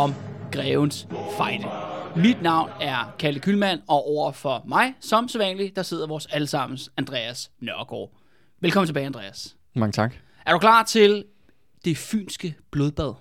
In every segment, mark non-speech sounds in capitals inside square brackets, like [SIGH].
om Grevens Fejde. Mit navn er Kalle Kylmand, og over for mig, som sædvanligt, der sidder vores allesammens Andreas Nørgaard. Velkommen tilbage, Andreas. Mange tak. Er du klar til det fynske blodbad?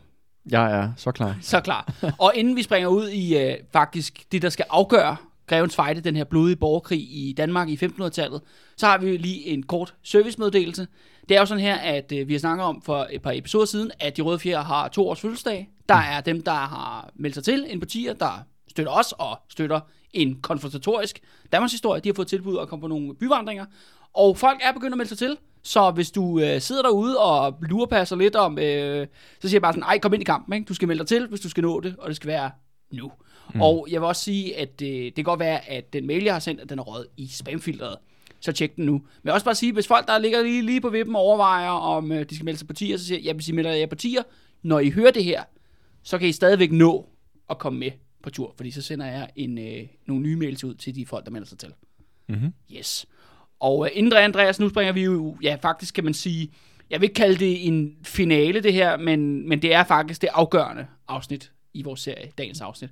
Jeg er så klar. Så klar. Og inden vi springer ud i øh, faktisk det, der skal afgøre Grevens Fejde, den her blodige borgerkrig i Danmark i 1500-tallet, så har vi lige en kort servicemeddelelse. Det er jo sådan her, at øh, vi har snakket om for et par episoder siden, at de røde fjer har to års fødselsdag. Der er dem, der har meldt sig til, en partier, der støtter os og støtter en konfrontatorisk Danmarks historie. De har fået tilbud at komme på nogle byvandringer. Og folk er begyndt at melde sig til. Så hvis du øh, sidder derude og lurepasser lidt om, øh, så siger jeg bare sådan, ej, kom ind i kampen. Ikke? Du skal melde dig til, hvis du skal nå det, og det skal være nu. Mm. Og jeg vil også sige, at øh, det kan godt være, at den mail, jeg har sendt, at den er røget i spamfilteret. Så tjek den nu. Men jeg vil også bare sige, hvis folk, der ligger lige, lige på vippen, overvejer, om øh, de skal melde sig partier, så siger jeg, ja, hvis I melder jer partier, når I hører det her, så kan I stadigvæk nå at komme med på tur, fordi så sender jeg en, øh, nogle nye mails ud til de folk, der melder sig til. Mm-hmm. Yes. Og uh, Indre Andreas, nu springer vi jo, ja faktisk kan man sige, jeg vil ikke kalde det en finale det her, men, men det er faktisk det afgørende afsnit i vores serie, dagens afsnit.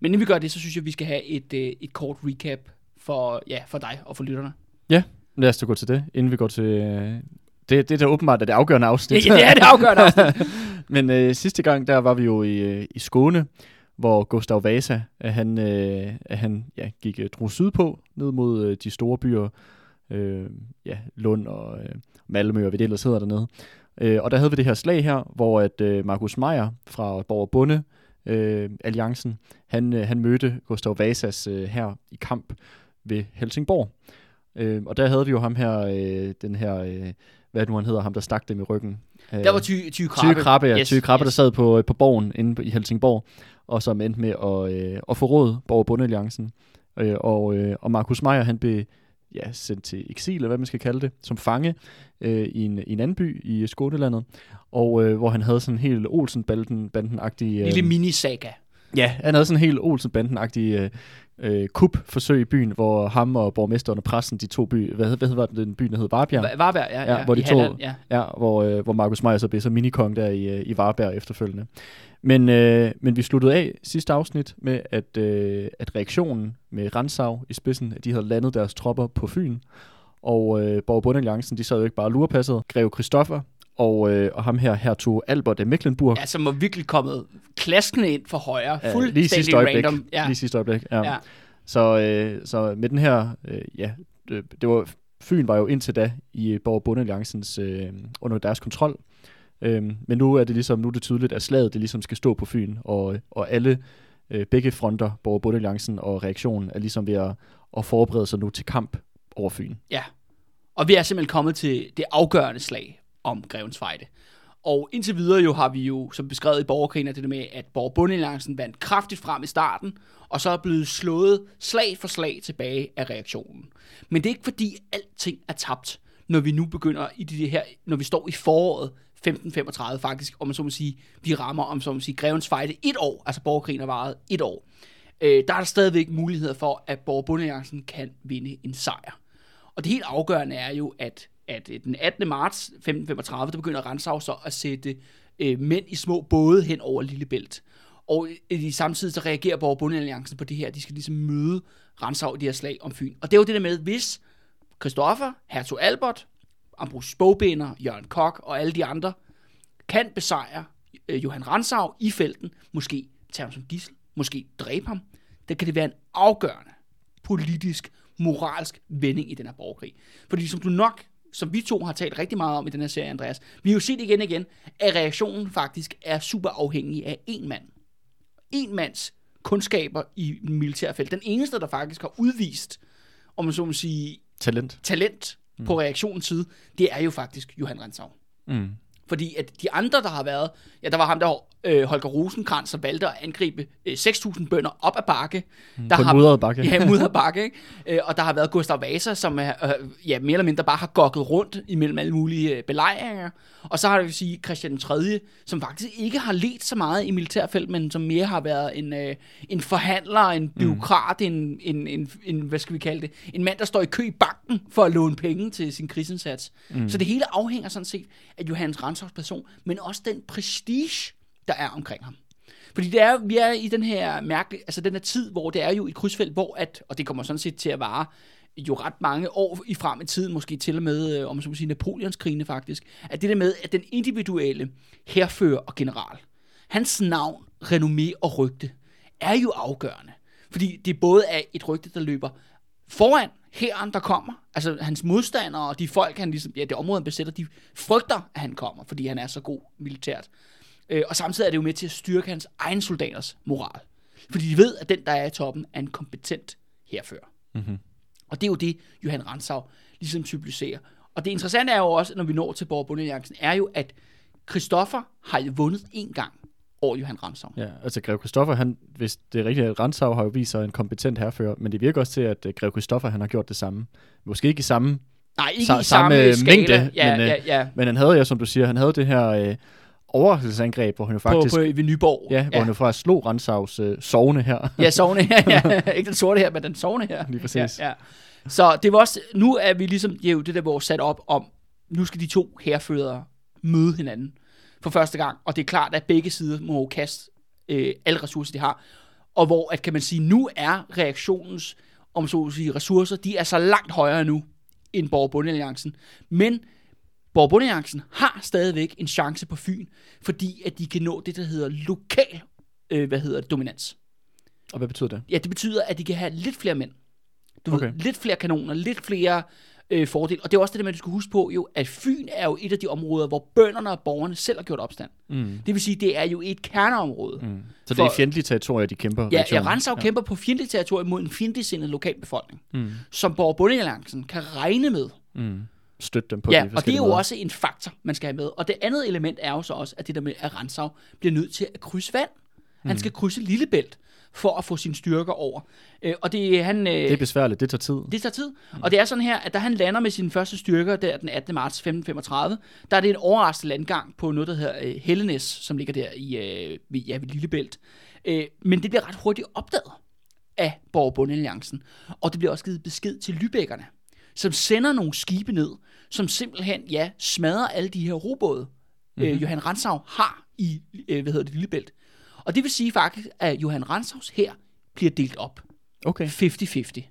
Men inden vi gør det, så synes jeg, vi skal have et, uh, et kort recap for, ja, for dig og for lytterne. Ja, lad os da gå til det, inden vi går til... øh, Det, det der åbenbart er det afgørende afsnit. Ja, det er det afgørende afsnit. [LAUGHS] Men øh, sidste gang, der var vi jo i, øh, i Skåne, hvor Gustav Vasa, at han, øh, at han ja, gik øh, drog sydpå, ned mod øh, de store byer, øh, ja, Lund og øh, Malmø, og hvad det ellers hedder dernede. Øh, og der havde vi det her slag her, hvor at øh, Markus Meier fra Borg Bunde øh, Alliancen, han, øh, han mødte Gustav Vasas øh, her i kamp ved Helsingborg. Øh, og der havde vi jo ham her, øh, den her, øh, hvad nu han hedder, ham der stak dem i ryggen. Øh, Der var ty, ty krabbe. Tyge Krabbe, ja. Yes, Tyge Krabbe, yes. der sad på, på borgen inde i Helsingborg, og som endte med at, øh, at forråde Borger Bundealliancen. Øh, og, øh, og Markus Meier, han blev ja, sendt til eksil, eller hvad man skal kalde det, som fange øh, i, en, i en anden by i Skånelandet, og øh, hvor han havde sådan en helt Olsen-banden-agtig... Øh, Lille mini-saga. Ja, han havde sådan en helt Olsen-banden-agtig øh, øh, kup-forsøg i byen, hvor ham og borgmesteren og præsten, de to by, hvad, hvad hedder den by, der hed Varbjerg? Ja. Varberg, ja, ja, Ja, hvor de to- Halland, ja. Ja, hvor, øh, hvor Markus Meier så blev så minikong der i, øh, i Varberg efterfølgende. Men, øh, men vi sluttede af sidste afsnit med, at, øh, at reaktionen med Ransav i spidsen, at de havde landet deres tropper på Fyn. Og øh, Borg Bundealliancen, de sad jo ikke bare lurepasset. Greve Christoffer og, øh, og ham her, hertug Albert af Mecklenburg. Ja, som var virkelig kommet klaskende ind for højre. Ja, fuldstændig lige sidste øjeblik. random. Ja. Lige sidste øjeblik, ja. Ja. ja. Så, øh, så med den her, øh, ja, det, det var, Fyn var jo indtil da i Borg Bundealliancens, øh, under deres kontrol. Øhm, men nu er det ligesom, nu er det tydeligt, at slaget det ligesom skal stå på Fyn, og, og alle, øh, begge fronter, Borg Bundealliancen og reaktionen, er ligesom ved at, at forberede sig nu til kamp over Fyn. Ja, og vi er simpelthen kommet til det afgørende slag om Grevens Fejde. Og indtil videre jo har vi jo, som beskrevet i borgerkrigen, at det der med, at Borg vandt kraftigt frem i starten, og så er blevet slået slag for slag tilbage af reaktionen. Men det er ikke fordi alting er tabt, når vi nu begynder i det her, når vi står i foråret 1535 faktisk, om man så må sige, vi rammer om så må sige Grevens Fejde et år, altså borgerkrigen har varet et år. Øh, der er der stadigvæk muligheder for, at Borg kan vinde en sejr. Og det helt afgørende er jo, at, at øh, den 18. marts 1535, der begynder Ransav så at sætte øh, mænd i små både hen over Lillebælt. Og øh, i samtidig så reagerer Borgerbundealliancen på det her. De skal ligesom møde Ransav i det her slag om Fyn. Og det er jo det der med, hvis Christoffer, Hertug Albert, Ambrus Bogbinder, Jørgen Kok og alle de andre kan besejre øh, Johan Ransau i felten, måske tage ham som gissel, måske dræbe ham, der kan det være en afgørende politisk, moralsk vending i den her borgerkrig. Fordi som du nok, som vi to har talt rigtig meget om i den her serie, Andreas, vi har jo set igen og igen, at reaktionen faktisk er super afhængig af en mand. En mands kundskaber i militærfelt. Den eneste, der faktisk har udvist, om man så må sige, Talent. talent mm. på reaktionens side, det er jo faktisk Johan Ransau. Mm. Fordi at de andre, der har været, ja, der var ham der, øh, Holger Rosenkrantz, som valgte at angribe øh, 6.000 bønder op ad bakke. Der på har, mudret bakke. Ja, mudret [LAUGHS] bakke, ikke? Øh, og der har været Gustav Vasa, som er, øh, ja, mere eller mindre bare har gokket rundt imellem alle mulige øh, belejringer. Og så har det vil sige Christian 3., som faktisk ikke har let så meget i militærfelt, men som mere har været en, øh, en forhandler, en byråkrat, mm. en, en, en, en, hvad skal vi kalde det, en mand, der står i kø i banken for at låne penge til sin krigsindsats. Mm. Så det hele afhænger sådan set af Johannes Ranshavs person, men også den prestige, der er omkring ham. Fordi det er, vi er i den her mærkelige, altså den her tid, hvor det er jo et krydsfelt, hvor at, og det kommer sådan set til at vare jo ret mange år i frem i tiden, måske til og med, øh, om man så sige, Napoleonskrigene faktisk, at det der med, at den individuelle herfører og general, hans navn, renommé og rygte, er jo afgørende. Fordi det både er et rygte, der løber foran herren, der kommer, altså hans modstandere og de folk, han ligesom, ja, det område, han besætter, de frygter, at han kommer, fordi han er så god militært. Øh, og samtidig er det jo med til at styrke hans egen soldaters moral. Fordi de ved, at den, der er i toppen, er en kompetent herfører. Mm-hmm. Og det er jo det, Johan Ransau ligesom symboliserer. Og det interessante er jo også, når vi når til Borg Bundealliancen, er jo, at Christoffer har jo vundet en gang over Johan Ransau. Ja, altså Grev Christoffer, han, hvis det er rigtigt, at Ransau har jo vist sig en kompetent herfører, men det virker også til, at uh, Grev Christoffer, han har gjort det samme. Måske ikke i samme, Nej, ikke sa- i samme, samme skala. mængde, ja, men, øh, ja, ja. men han havde ja, som du siger, han havde det her øh, overraskelsesangreb, hvor han jo På, faktisk, på, ved Nyborg. ja, hvor han jo faktisk slog Ransaus øh, sovne her. Ja, sovne her. Ja. [LAUGHS] Ikke den sorte her, men den sovne her. Lige præcis. Ja, ja. Så det var også, nu er vi ligesom, det er jo det der, hvor sat op om, nu skal de to herførere møde hinanden for første gang. Og det er klart, at begge sider må kaste øh, alle ressourcer, de har. Og hvor, at kan man sige, nu er reaktionens, om så at sige, ressourcer, de er så langt højere nu, end Borg Bundealliancen. Men Borg Bundealliancen har stadigvæk en chance på Fyn, fordi at de kan nå det, der hedder lokal, øh, hvad hedder det, dominans. Og hvad betyder det? Ja, det betyder, at de kan have lidt flere mænd. Du okay. Ved, lidt flere kanoner, lidt flere øh, fordele. Og det er også det du skal huske på, jo, at Fyn er jo et af de områder, hvor bønderne og borgerne selv har gjort opstand. Mm. Det vil sige, det er jo et kerneområde. Mm. Så det For- er fjendtlige territorier, de kæmper. Ja, ja reaktionen. Ransau ja. kæmper på fjendtligt territorium mod en fjendtligsindet lokalbefolkning, Mm. som Borg Bundealliancen kan regne med. Mm. Støtte dem på Ja, de og det er jo måder. også en faktor, man skal have med. Og det andet element er jo så også, at det der med, at Ransau bliver nødt til at krydse vand. Han skal krydse Lillebælt for at få sine styrker over. Øh, og det, han, øh, Det er besværligt, det tager tid. det tager tid. Og det er sådan her, at da han lander med sine første styrker der den 18. marts 1535, der er det en overraskende landgang på noget, der hedder øh, Hellenes, som ligger der i øh, ved, ja, ved Lillebælt. Øh, men det bliver ret hurtigt opdaget af Borg Bundealliancen. Og det bliver også givet besked til Lybækkerne, som sender nogle skibe ned, som simpelthen, ja, smadrer alle de her robåde, mm-hmm. øh, Johan Ransau har i, øh, hvad hedder det, Lillebælt. Og det vil sige faktisk, at Johan Ransaus her bliver delt op. Okay. 50-50.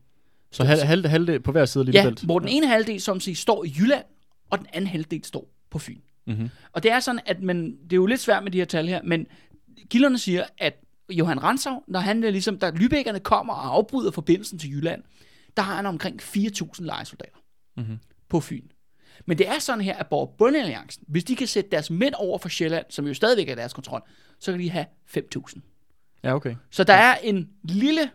Så halv, halv, halv på hver side af Ja, Lillebælt? hvor den ene halvdel, som siger, står i Jylland, og den anden halvdel står på Fyn. Mm-hmm. Og det er sådan, at man, det er jo lidt svært med de her tal her, men kilderne siger, at Johan Ransau, når han er ligesom, da Lübeckerne kommer og afbryder forbindelsen til Jylland, der har han omkring 4.000 lejesoldater Mhm. på Fyn. Men det er sådan her, at Borg Bundealliancen, hvis de kan sætte deres mænd over for Sjælland, som jo stadigvæk er deres kontrol, så kan de have 5.000. Ja, okay. Så der er en lille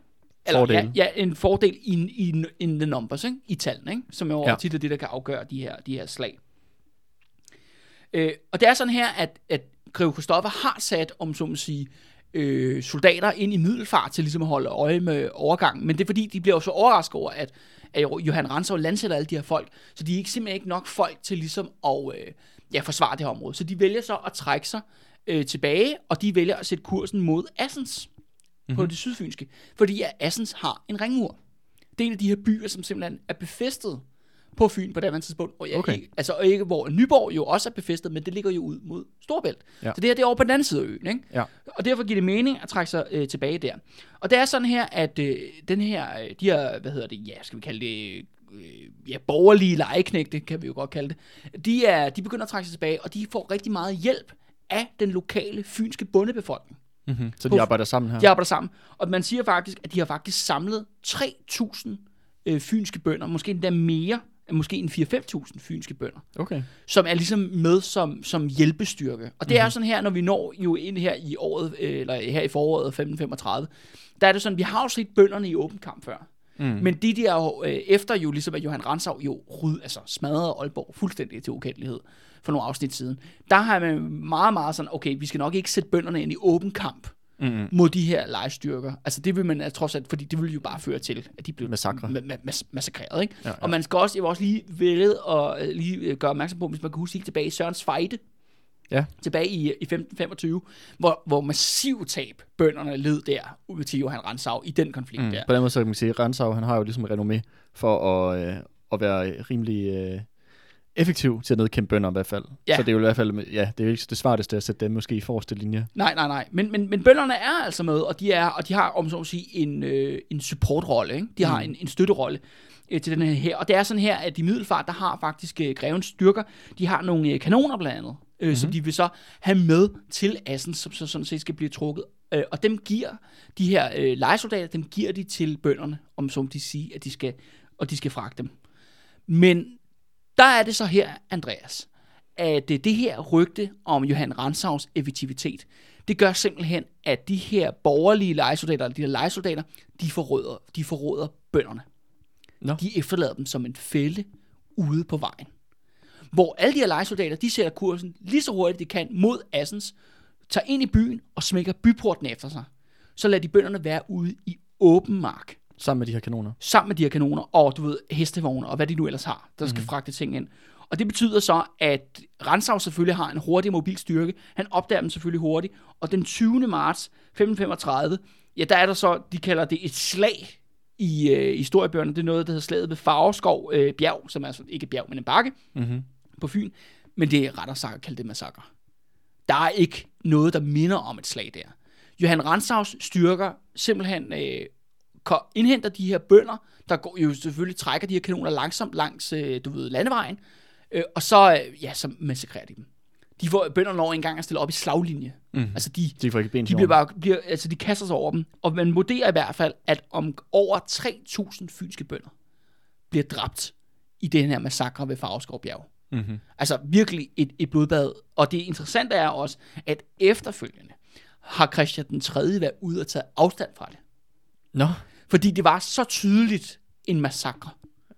eller, Fordel. Ja, ja, en fordel in, in, in the numbers, ikke? i tallene, ikke? som jo Ja. tit er det, der kan afgøre de her, de her slag. Øh, og det er sådan her, at, at Greve Christoffer har sat, om så må sige, øh, soldater ind i middelfart til ligesom at holde øje med overgangen. Men det er fordi, de bliver jo så overrasket over, at, at Johan Ransau landsætter alle de her folk, så de er ikke simpelthen ikke nok folk til ligesom at øh, ja, forsvare det her område. Så de vælger så at trække sig øh, tilbage, og de vælger at sætte kursen mod Assens mm-hmm. på det sydfynske, fordi at Assens har en ringmur. Det er en af de her byer, som simpelthen er befæstet på Fyn på det andet tidspunkt. Og ja, Okay. ikke, altså og ikke, hvor Nyborg jo også er befæstet, men det ligger jo ud mod Storbælt. Ja. Så det her det er over på den anden side af øen. Ikke? Ja. Og derfor giver det mening at trække sig øh, tilbage der. Og det er sådan her, at øh, den her, øh, de her, hvad hedder det, ja, skal vi kalde det, øh, ja, borgerlige lejeknægte, kan vi jo godt kalde det, de, er, de begynder at trække sig tilbage, og de får rigtig meget hjælp af den lokale fynske bondebefolkning. Mm-hmm. Så På- de arbejder sammen her? De arbejder sammen. Og man siger faktisk, at de har faktisk samlet 3.000 øh, fynske bønder, måske endda mere, måske en 4-5.000 fynske bønder, Okay. som er ligesom med som, som hjælpestyrke. Og det mm-hmm. er sådan her, når vi når jo ind her i året, øh, eller her i foråret 1535, der er det sådan, vi har jo set bønderne i åben kamp før. Mm. Men de der jo, øh, efter jo ligesom at Johan Ransau jo ryd, altså smadrede Aalborg fuldstændig til ukendelighed for nogle afsnit siden, der har man meget, meget sådan, okay, vi skal nok ikke sætte bønderne ind i åben kamp mm. mod de her lejestyrker. Altså det vil man altså, trods alt, fordi det vil jo bare føre til, at de bliver Massakre. ma- ma- mas- massakreret. Ikke? Ja, ja. Og man skal også, jeg vil også lige vælge og øh, lige øh, gøre opmærksom på, hvis man kan huske helt tilbage i Sørens Fejde, Ja. tilbage i, i 1525, hvor, hvor massiv tab bønderne led der ud til Johan Ransau i den konflikt mm. der. På den måde så kan man sige, at Rensau, han har jo ligesom renommé for at, øh, at være rimelig øh, effektiv til at nedkæmpe bønder i hvert fald. Ja. Så det er jo i hvert fald, ja, det er jo ikke det smarteste at sætte dem måske i forreste linje. Nej, nej, nej. Men, men, men bønderne er altså med, og de, er, og de har, om så at sige, en, øh, en supportrolle. Ikke? De har en, en støtterolle øh, til den her her. Og det er sådan her, at i Middelfart, der har faktisk øh, grevens styrker, de har nogle øh, kanoner blandt andet, øh, mm-hmm. som de vil så have med til Assen, som så sådan set skal blive trukket. Øh, og dem giver de her øh, lejesoldater, dem giver de til bønderne, om som de siger, at de skal, og de skal fragte dem. Men der er det så her, Andreas, at det her rygte om Johan Ransaus effektivitet, det gør simpelthen, at de her borgerlige lejesoldater, eller de her lejesoldater, de forråder, de forråder bønderne. Nå. De efterlader dem som en fælde ude på vejen. Hvor alle de her lejesoldater, de sætter kursen lige så hurtigt de kan mod Assens, tager ind i byen og smækker byporten efter sig. Så lader de bønderne være ude i åben mark Sammen med de her kanoner. sammen med de her kanoner, og du ved, hestevogne, og hvad de nu ellers har, der skal mm-hmm. fragte ting ind. Og det betyder så, at Ransau selvfølgelig har en hurtig mobil styrke. Han opdager dem selvfølgelig hurtigt. Og den 20. marts 1535, ja, der er der så, de kalder det et slag i øh, historiebøgerne. Det er noget, der hedder slaget ved Farveskov øh, bjerg, som er altså ikke et bjerg, men en bakke Mm-hmm. på Fyn. Men det er rettere sagt at kalde det massakre. Der er ikke noget, der minder om et slag der. Johan Ransaus styrker simpelthen øh, indhenter de her bønder, der går, jo selvfølgelig trækker de her kanoner langsomt langs, øh, du ved, landevejen, øh, og så, øh, ja, så massakrerer de dem. De får bønderne når engang at stille op i slaglinje. Mm. Altså de, De får ikke ben de bliver bare, bliver, altså de kaster sig over dem. Og man vurderer i hvert fald, at om over 3.000 fynske bønder bliver dræbt i den her massakre ved Farveskov Bjerg. Mm-hmm. Altså virkelig et, et blodbad. Og det interessante er også, at efterfølgende har Christian den 3. været ude og tage afstand fra det. Nå. Fordi det var så tydeligt en massakre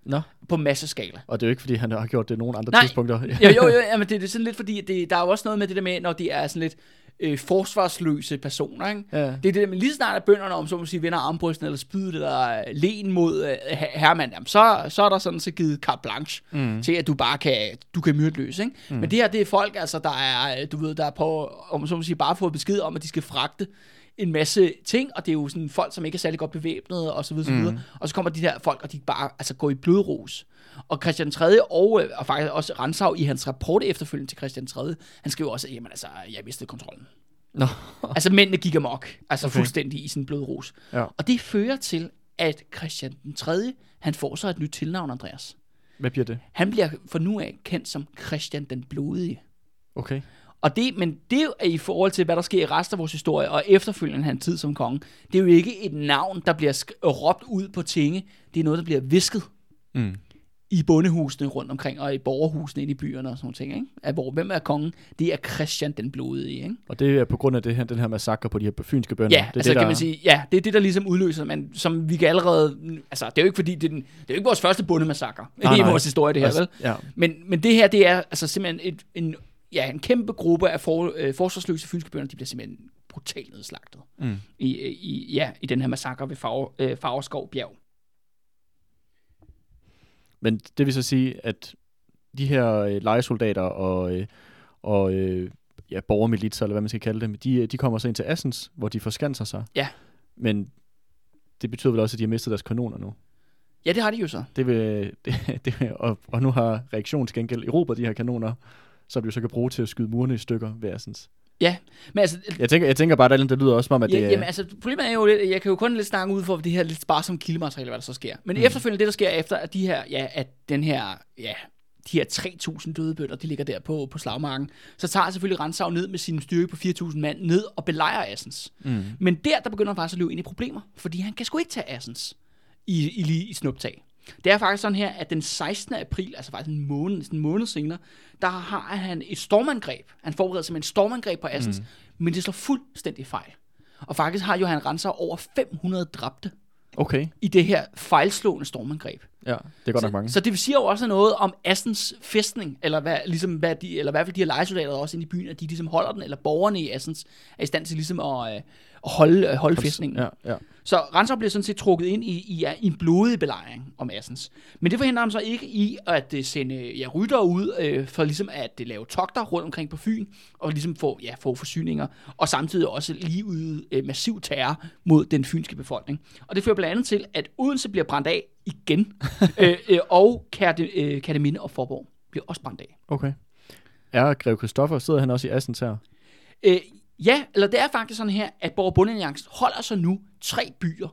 Nå. på masseskala. Og det er jo ikke, fordi han har gjort det nogen andre Nej. tidspunkter. Jo, jo, jo, [LAUGHS] jamen det, det er sådan lidt fordi, det, der er jo også noget med det der med, når de er sådan lidt øh, forsvarsløse personer, ikke? Ja. Det er det der med, lige snart at bønderne, om så må sige, vender armbrysten eller spydet eller øh, len mod øh, her- herremand, jamen, så, så er der sådan så givet carte blanche mm. til, at du bare kan, du kan myrde løs, ikke? Mm. Men det her, det er folk, altså, der er, øh, du ved, der er på, om så må sige, bare fået besked om, at de skal fragte en masse ting, og det er jo sådan folk, som ikke er særlig godt bevæbnet, og så videre, så videre. Mm. Og så kommer de der folk, og de bare altså, går i blodrus. Og Christian 3. og, øh, og faktisk også Ransau i hans rapport efterfølgende til Christian 3. Han skriver også, at jamen, altså, jeg mistede kontrollen. Nå. Altså mændene gik amok, altså okay. fuldstændig i sin blodrus. Ja. Og det fører til, at Christian den 3. han får så et nyt tilnavn, Andreas. Hvad bliver det? Han bliver for nu af kendt som Christian den Blodige. Okay. Og det, men det er i forhold til, hvad der sker i resten af vores historie, og efterfølgende hans tid som konge, det er jo ikke et navn, der bliver råbt ud på tinge. Det er noget, der bliver visket Mm. i bondehusene rundt omkring, og i borgerhusene inde i byerne og sådan nogle ting. Ikke? At hvor, hvem er kongen? Det er Christian den Blodige. Ikke? Og det er på grund af det her, den her massakre på de her fynske bønder. Ja, det er altså det, kan der... man sige, ja, det er det, der ligesom udløser, men som vi kan allerede, altså det er jo ikke fordi, det er, den, det er jo ikke vores første bondemassakre i vores historie, det her, Altså, vel? ja. Men, men det her, det er altså simpelthen et, en, ja, en kæmpe gruppe af for, øh, forsvarsløse fynske bønder, de bliver simpelthen brutalt nedslagtet Mm. i, i, ja, i den her massakre ved Farve, øh, Bjerg. Men det vil så sige, at de her øh, lejesoldater og, øh, og øh, ja, borgermilitser, eller hvad man skal kalde dem, de, øh, de kommer så ind til Assens, hvor de forskanser sig. Ja. Men det betyder vel også, at de har mistet deres kanoner nu. Ja, det har de jo så. Det vil, [LAUGHS] det, det, og, og nu har reaktion til gengæld erobret de her kanoner, som jo så kan bruge til at skyde murene i stykker ved Assens. Ja, men altså, Jeg tænker, jeg tænker bare, at det lyder også som om, at Ja, det er... jamen, altså, problemet er jo lidt, jeg kan jo kun lidt snakke ud for det her lidt sparsomme kildemateriale, hvad der så sker. Men mm. efterfølgende, det der sker efter, at de her, ja, at den her, ja, de her 3.000 døde bønder, de ligger der på, på slagmarken, så tager selvfølgelig Rantzau ned med sin styrke på 4.000 mand ned og belejrer Assens. Mm. Men der, der begynder han faktisk at løbe ind i problemer, fordi han kan sgu ikke tage Assens i, i, lige i snuptag. Det er faktisk sådan her, at den 16. april, altså faktisk en måned, en måned senere, der har han et stormangreb. Han forbereder sig med en stormangreb på Assens, mm. men det slår fuldstændig fejl. Og faktisk har Johan Rantzau over 500 dræbte Okay, i det her fejlslående stormangreb. Ja, det er godt nok mange. Så det siger jo også noget om Assens fæstning, eller hvad, ligesom hvad de, eller i hvert fald de her lejesoldater også inde i byen, at de ligesom holder den, eller borgerne i Assens er i stand til ligesom at, øh, at holde, øh, holde fæstningen. Ja, ja. Så Rantzau bliver sådan set trukket ind i, i, i en blodig belejring om Assens. Men det forhindrer ham så ikke i at uh, sende ja, rytter ud øh, for ligesom at uh, lave togter rundt omkring på Fyn, og ligesom få, ja, få forsyninger, og samtidig også lige yde uh, massiv terror mod den fynske befolkning. Og det fører blandt andet til, at Odense bliver brændt af igen, [LAUGHS] øh, øh, og Kærte, øh, Kærteminde og Forborg bliver også brændt af. Okay. Er Grev Christoffer, sidder han også i Assens her? Øh, ja, eller det er faktisk sådan her, at Borg Bundealliancen holder sig nu tre byer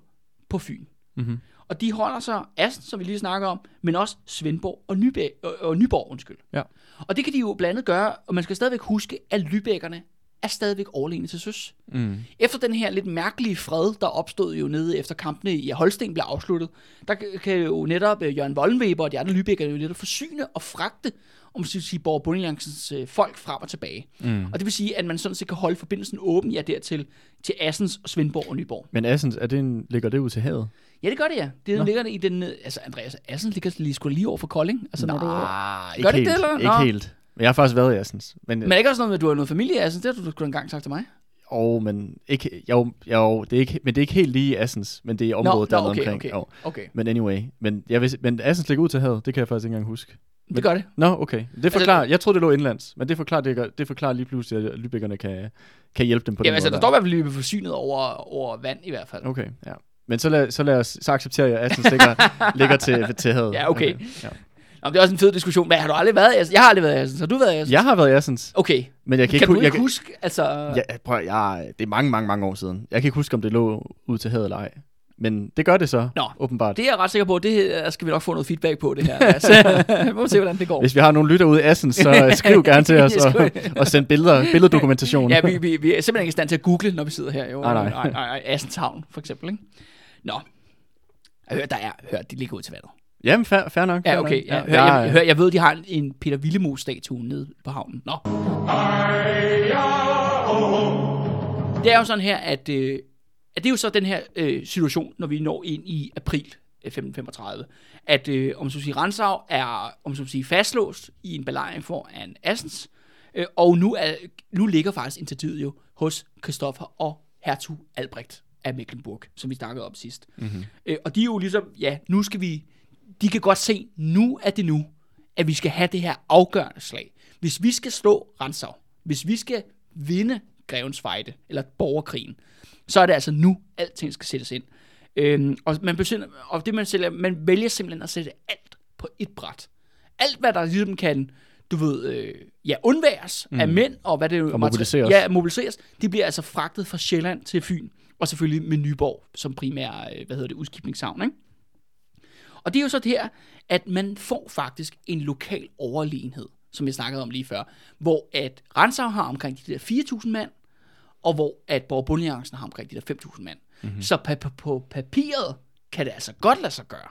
på Fyn. Mhm. Og de holder sig Assen, som vi lige snakker om, men også Svendborg og, Nybe- og, og Nyborg, undskyld. Ja. Og det kan de jo blandt andet gøre, og man skal stadigvæk huske, at Lübeckerne er stadigvæk overlegne til søs. Mm. Efter den her lidt mærkelige fred, der opstod jo nede efter kampene i Holsten blev afsluttet, der kan- jo netop øh, Jørgen Wollenweber og de andre Lübecker jo netop forsyne og fragte, om man sige, Borg Bundealliancens øh, folk frem og tilbage. Mm. Og det vil sige, at man sådan set kan holde forbindelsen åben, ja, dertil, til Assens, og Svendborg og Nyborg. Men Assens, er det en, ligger det ud til havet? Ja, det gør det, ja. Det Nå. ligger i den, øh, altså Andreas, Assens ligger lige, sgu da lige over for Kolding. Altså, når du, Gør det helt. det, eller? Ikke Nå. helt. Men jeg har faktisk været i Assens. Men, men er det ikke også noget med, at du har noget familie i Assens? Det har du sgu engang sagt til mig. oh, men, ikke, jo, jo, det er ikke, men det er ikke helt lige i Assens, men det er området nå, dernede okay, omkring. okay, Jo. okay. Men anyway, men, jeg vil, men Assens ligger ud til havet, det kan jeg faktisk ikke engang huske. Det gør det. Nå, okay. Det forklarer, jeg troede, det lå indlands, men det forklarer, det, gør- det forklarer lige pludselig, at Lübeckerne kan, kan hjælpe dem på Ja, den altså, måde. der står i hvert fald lige forsynet over, over vand i hvert fald. Okay, ja. Men så lad, så lad os, så accepterer jeg, at Assens ligger, [LAUGHS] ligger til, til havet. Ja, okay. ja. Nå, men det er også en fed diskussion. Hvad, har du aldrig været i Assens? Jeg har aldrig været i Assens. Har du været i Assens? Jeg har været i Assens, Okay. men jeg kan, Kan, ikke, du ikke jeg, huske, altså... Ja, prøv, jeg, det er mange, mange, mange år siden. Jeg kan ikke huske, om det lå ud til havet eller ej. Men det gør det så, Nå, åbenbart. Det er jeg ret sikker på. Det skal vi nok få noget feedback på, det her. [LAUGHS] Altså, vi må se, hvordan det går. Hvis vi har nogle lytter ude i Assens, så [LAUGHS] skriv gerne til os og, og send billeder, billeddokumentation. Ja, vi, vi, vi er simpelthen ikke i stand til at google, når vi sidder her. Jo. Nej, nej. nej, nej Assens Havn, for eksempel. Ikke? Nå. Jeg hører, der er, hør, de ligger ud til vandet. Jamen, fair, fair nok. Ja, fair okay. nok. Ja, hør, jeg, hør, jeg ved, de har en Peter Villemo-statue nede på havnen. Nå. Det er jo sådan her, at, øh, at det er jo så den her øh, situation, når vi når ind i april øh, 1535, at øh, om så sige, Rantzau er om så sige, fastlåst i en belejring foran Assens, øh, og nu, er, nu ligger faktisk initiativet jo hos Christoffer og hertug Albrecht af Mecklenburg, som vi snakkede om sidst. Mm-hmm. Øh, og de er jo ligesom, ja, nu skal vi, de kan godt se, nu er det nu, at vi skal have det her afgørende slag. Hvis vi skal slå Rantzau, hvis vi skal vinde Grevens Fejde, eller borgerkrigen, så er det altså nu, alting skal sættes ind. Øhm, og, man besinder, og det man sælger, man vælger simpelthen at sætte alt på et bræt. Alt, hvad der ligesom kan, du ved, øh, ja, undværes mm. af mænd, og hvad det. Og mobiliseres. Ja, mobiliseres. De bliver altså fragtet fra Sjælland til Fyn, og selvfølgelig med Nyborg som primær, øh, hvad hedder det, udskibningshavn, ikke? Og det er jo så det her, at man får faktisk en lokal overlegenhed, som jeg snakkede om lige før, hvor at Rantzau har omkring de der 4.000 mand, og hvor at Borg har omkring de der 5.000 mand. Mm-hmm. Så pa- pa- på papiret kan det altså godt lade sig gøre.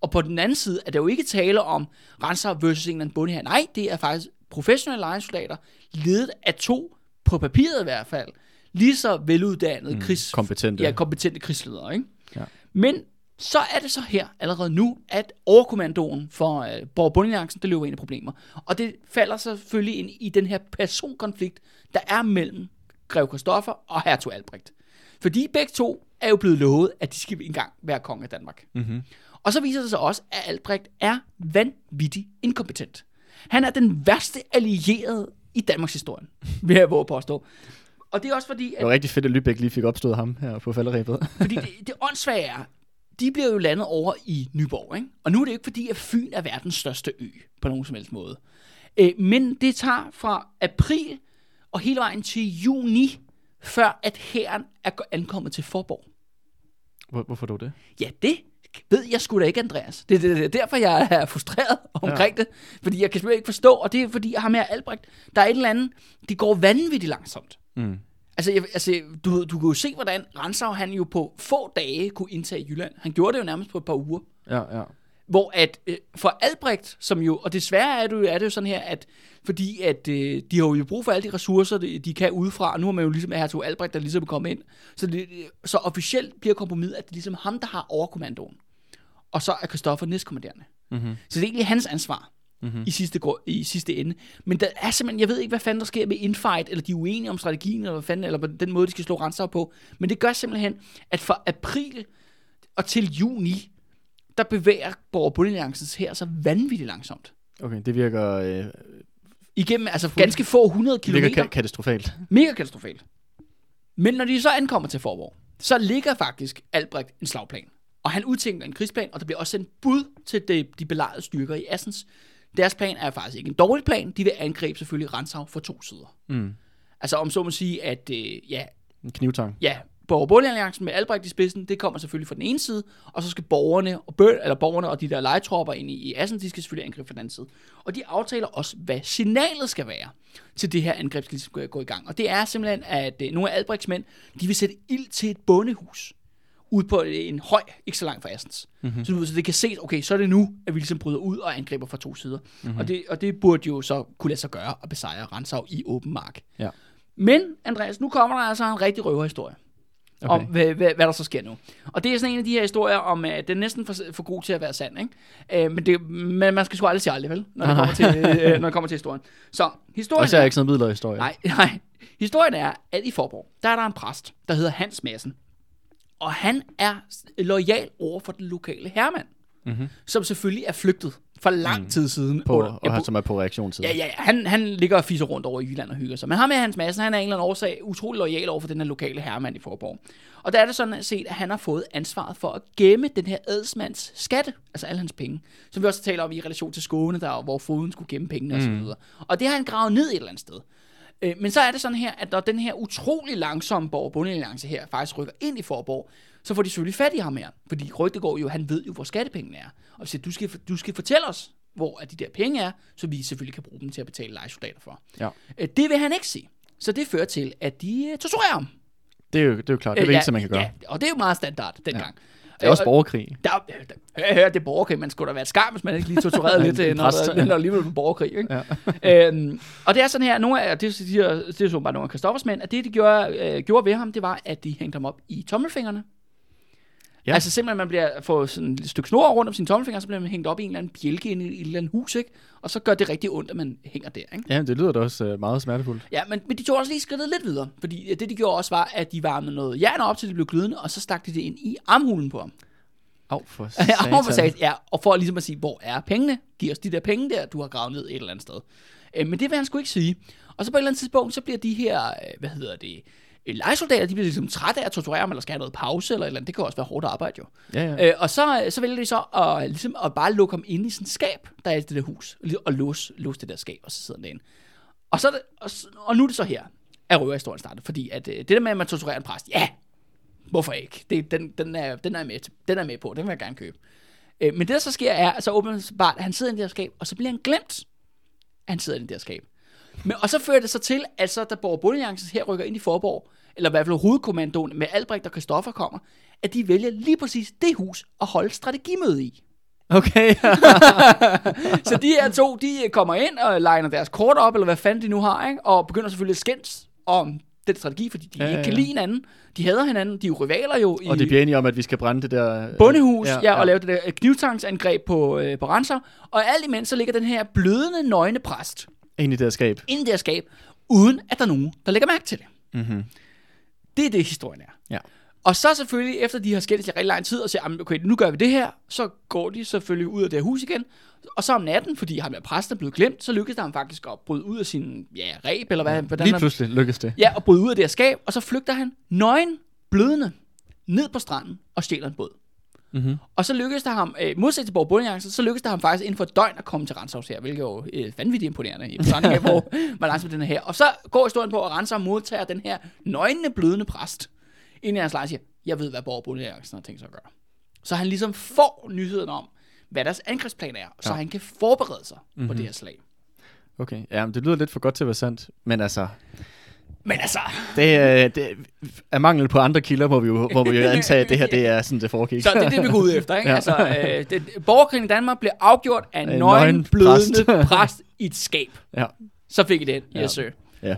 Og på den anden side er der jo ikke tale om Rantzau versus en eller anden. Nej, det er faktisk professionelle lejesoldater, ledet af to, på papiret i hvert fald, lige så veluddannede mm, krigs... kompetente. Ja, kompetente krigsledere, ikke? Ja. Men så er det så her allerede nu, at overkommandoen for øh, Borg det løber ind i problemer. Og det falder selvfølgelig ind i den her personkonflikt, der er mellem Grev Christoffer og Hertug Albrecht. Fordi begge to er jo blevet lovet, at de skal engang være konge af Danmark. Mm-hmm. Og så viser det sig også, at Albrecht er vanvittig inkompetent. Han er den værste allierede i Danmarks historie, [LAUGHS] vil jeg våge påstå. Og det er også fordi, at Det var rigtig fedt, at Lübeck lige fik opstået ham her på falderæbet. fordi [LAUGHS] det, det åndssvage er, de bliver jo landet over i Nyborg, ikke? Og nu er det jo ikke fordi, at Fyn er verdens største ø, på nogen som helst måde. Øh, men det tager fra april og hele vejen til juni, før at hæren er ankommet til Forborg. Hvor, hvorfor dog det? Ja, det ved jeg sgu da ikke, Andreas. Det, det, det er derfor, jeg er frustreret [LAUGHS] omkring ja. det. Fordi jeg kan simpelthen ikke forstå, og det er fordi, jeg har med Albrecht, der er et eller andet, det går vanvittigt langsomt. Mm. Altså, jeg, altså du, du kunne jo se, hvordan Ransau han jo på få dage kunne indtage Jylland. Han gjorde det jo nærmest på et par uger. Ja, ja. Hvor at øh, for Albrecht, som jo, og desværre er det, jo, er det jo sådan her, at fordi at øh, de har jo brug for alle de ressourcer, de, de kan udefra, og nu har man jo ligesom hertog Albrecht, der ligesom er kommet ind, så, det, så officielt bliver kompromis, at det er ligesom ham, der har overkommandoen. Og så er Christoffer næstkommanderende. Mm-hmm. Så det er egentlig hans ansvar Mhm. i, sidste, i sidste ende. Men der er simpelthen, jeg ved ikke, hvad fanden der sker med infight, eller de er uenige om strategien, eller hvad fanden, eller på den måde, de skal slå Ransau på. Men det gør simpelthen, at fra april og til juni, der bevæger Borg Bundealliancens her så vanvittigt langsomt. Okay, det virker, øh, Igennem altså ganske få hundrede det virker ka- katastrofalt. Mega katastrofalt. Men når de så ankommer til Forborg, så ligger faktisk Albrecht en slagplan. Og han udtænker en krigsplan, og der bliver også sendt bud til de, de belejrede styrker i Assens. Deres plan er faktisk ikke en dårlig plan. De vil angribe selvfølgelig Ransau fra to sider. Mm. Altså om så må sige, at øh, ja, En knivtang. ja, borger alliancen med Albrecht i spidsen, det kommer selvfølgelig fra den ene side, og så skal borgerne og, bø- eller borgerne og de der legetropper ind i, i Assens, de skal selvfølgelig angribe fra den anden side. Og de aftaler også, hvad signalet skal være til det her angreb, skal ligesom gå i gang. Og det er simpelthen, at øh, nogle af Albrechts mænd, de vil sætte ild til et bondehus ud på en høj, ikke så langt fra Assens. Mm-hmm. Så, så det kan ses, okay, så er det nu, at vi ligesom bryder ud og angriber fra to sider. Mm-hmm. Og, det, og det burde jo så kunne lade sig gøre at besejre Ransau i åben mark. Ja. Men, Andreas, nu kommer der altså en rigtig røverhistorie okay. om, hvad, hvad, hvad der så sker nu. Og det er sådan en af de her historier om, at den er næsten for, for god til at være sand, ikke? Øh, men, det, men man skal sgu aldrig sige aldrig, vel? Når det kommer til, [LAUGHS] øh, når det kommer til historien. Så, historien Og så er jeg ikke sådan en midler historie. Nej, [LAUGHS] nej. Historien er, at i Forborg, der er der en præst, der hedder Hans Madsen. Og han er lojal over for den lokale herremand, mm-hmm. som selvfølgelig er flygtet for lang tid siden. På, under- og han, som er på reaktionstid. Ja, ja. Han, han ligger og fiser rundt over i Jylland og hygger sig. Men ham med Hans Madsen, han er af en eller anden årsag utrolig lojal over for den her lokale herremand i Forborg. Og der er det sådan set, at han har fået ansvaret for at gemme den her adelsmands skatte, altså alle hans penge, som vi også taler om i relation til Skåne, der, hvor foden skulle gemme pengene osv. Og, og det har han gravet ned et eller andet sted. Øh, Men så er det sådan her, at når den her utrolig langsomme borg her faktisk rykker ind i Forborg, så får de selvfølgelig fat i ham her. Fordi går jo, han ved jo, hvor skattepengene er. Og siger, du skal, du skal fortælle os, hvor de der penge er, så vi selvfølgelig kan bruge dem til at betale lejesoldater for. Ja. Øh, Det vil han ikke sige. Så det fører til, at de øh, torturerer ham. Det er jo, det er jo klart. Det er Øh, det ja, eneste, man kan gøre. Ja, og det er jo meget standard dengang. Det er også borgerkrig. der, der, hør, det er borgerkrig. Man skulle da være skam, hvis man ikke lige torturerede [LAUGHS] lidt, øh, når, præst, der, når der alligevel var borgerkrig. Ikke? Ja. [LAUGHS] øhm, og det er sådan her, nogle af, det, siger, det er så bare nogle af Christoffers mænd, at det, de gjorde, øh, gjorde ved ham, det var, at de hængte ham op i tommelfingrene. Ja. Altså simpelthen, man bliver får sådan et stykke snor rundt om sine tommelfingre, så bliver man hængt op i en eller anden bjælke inde i et eller andet hus, ikke? Og så gør det rigtig ondt, at man hænger der, ikke? Ja, det lyder da også øh, meget smertefuldt. Ja, men, men de tog også lige skridtet lidt videre, fordi øh, det, de gjorde også, var, at de varmede noget jern op, til det blev glødende, og så stak de det ind i armhulen på ham. Au, for [LAUGHS] satan. ja, og for ligesom at sige, hvor er pengene? Giv os de der penge der, du har gravet ned et eller andet sted. Øh, men det vil han sgu ikke sige. Og så på et eller andet tidspunkt, så bliver de her, øh, hvad hedder det, lejesoldater, de bliver ligesom trætte af at torturere ham, eller skal have noget pause, eller eller andet. Det kan også være hårdt arbejde jo. Ja, ja. Øh, og så, så vælger de så at, ligesom at bare lukke ham ind i sådan et skab, der er i det der hus, og låse, låse det der skab, og så sidder han derinde. Og, så og, og nu er det så her, at røverhistorien starter, fordi at, øh, det der med, at man torturerer en præst, ja, hvorfor ikke? Det, den, den, er, den, er med, den er med på, den vil jeg gerne købe. Øh, men det der så sker er, at så at han sidder i det der skab, og så bliver han glemt, at han sidder i det der skab. Men, og så fører det så til, at så da Borg Bundealliancen her rykker ind i Forborg, eller i hvert fald hovedkommandoen med Albrecht og Christoffer kommer, at de vælger lige præcis det hus at holde strategimøde i. Okay. [LAUGHS] Så de her to, de kommer ind og legner deres kort op, eller hvad fanden de nu har, ikke? og begynder selvfølgelig at skændes om den strategi, fordi de Ja, ja, ja, ikke kan ja. lide hinanden. De hader hinanden, de er jo rivaler jo i og det bliver enige om, at vi skal brænde det der... øh, bondehus, ja, ja, og lave det der knivtangsangreb på, øh, på Ranser. Og alt imens så ligger den her blødende, nøgne præst Ind i det her skab. inde i det her skab, uden at der er nogen, der lægger mærke til det. Mm-hmm. Det er det, historien er. Ja. Og så selvfølgelig, efter de har skændt i rigtig lang tid, og siger, "Jamen, okay, nu gør vi det her, så går de selvfølgelig ud af det her hus igen. Og så om natten, fordi ham der præst er blevet glemt, så lykkedes det ham faktisk at bryde ud af sin ja, ræb, eller hvad, hvordan Lige han- pludselig lykkes det. Ja, og bryde ud af det her skab, og så flygter han nøgen, blødende, ned på stranden og stjæler en båd. Mm-hmm. Og så lykkedes det ham, øh, modsat til Borg Bundealliance, så lykkedes det ham faktisk inden for et døgn at komme til Renshavs her, hvilket jo er øh, vanvittigt imponerende i af, [LAUGHS] hvor man langsomt den er her. Og så går historien på, at Renshav modtager den her nøgne, blødende præst, ind i hans lejr og siger, jeg ved, hvad Borg Bundealliancen har tænkt sig at gøre. Så han ligesom får nyheden om, hvad deres angrebsplan er, så Ja. han kan forberede sig mm-hmm. på det her slag. Okay, ja, men det lyder lidt for godt til at være sandt. Men altså, Men altså, det, er- det er mangel på andre kilder, må vi jo, må vi jo antage, at det her det er sådan, det foregik. så det er det, vi går ud efter. Ikke? Ja. Ja. Altså, øh, det, borgerkrigen i Danmark blev afgjort af en En nøgen, blødende præst. præst i et skab. ja. Så fik I den, Ja. yes sir. Ja.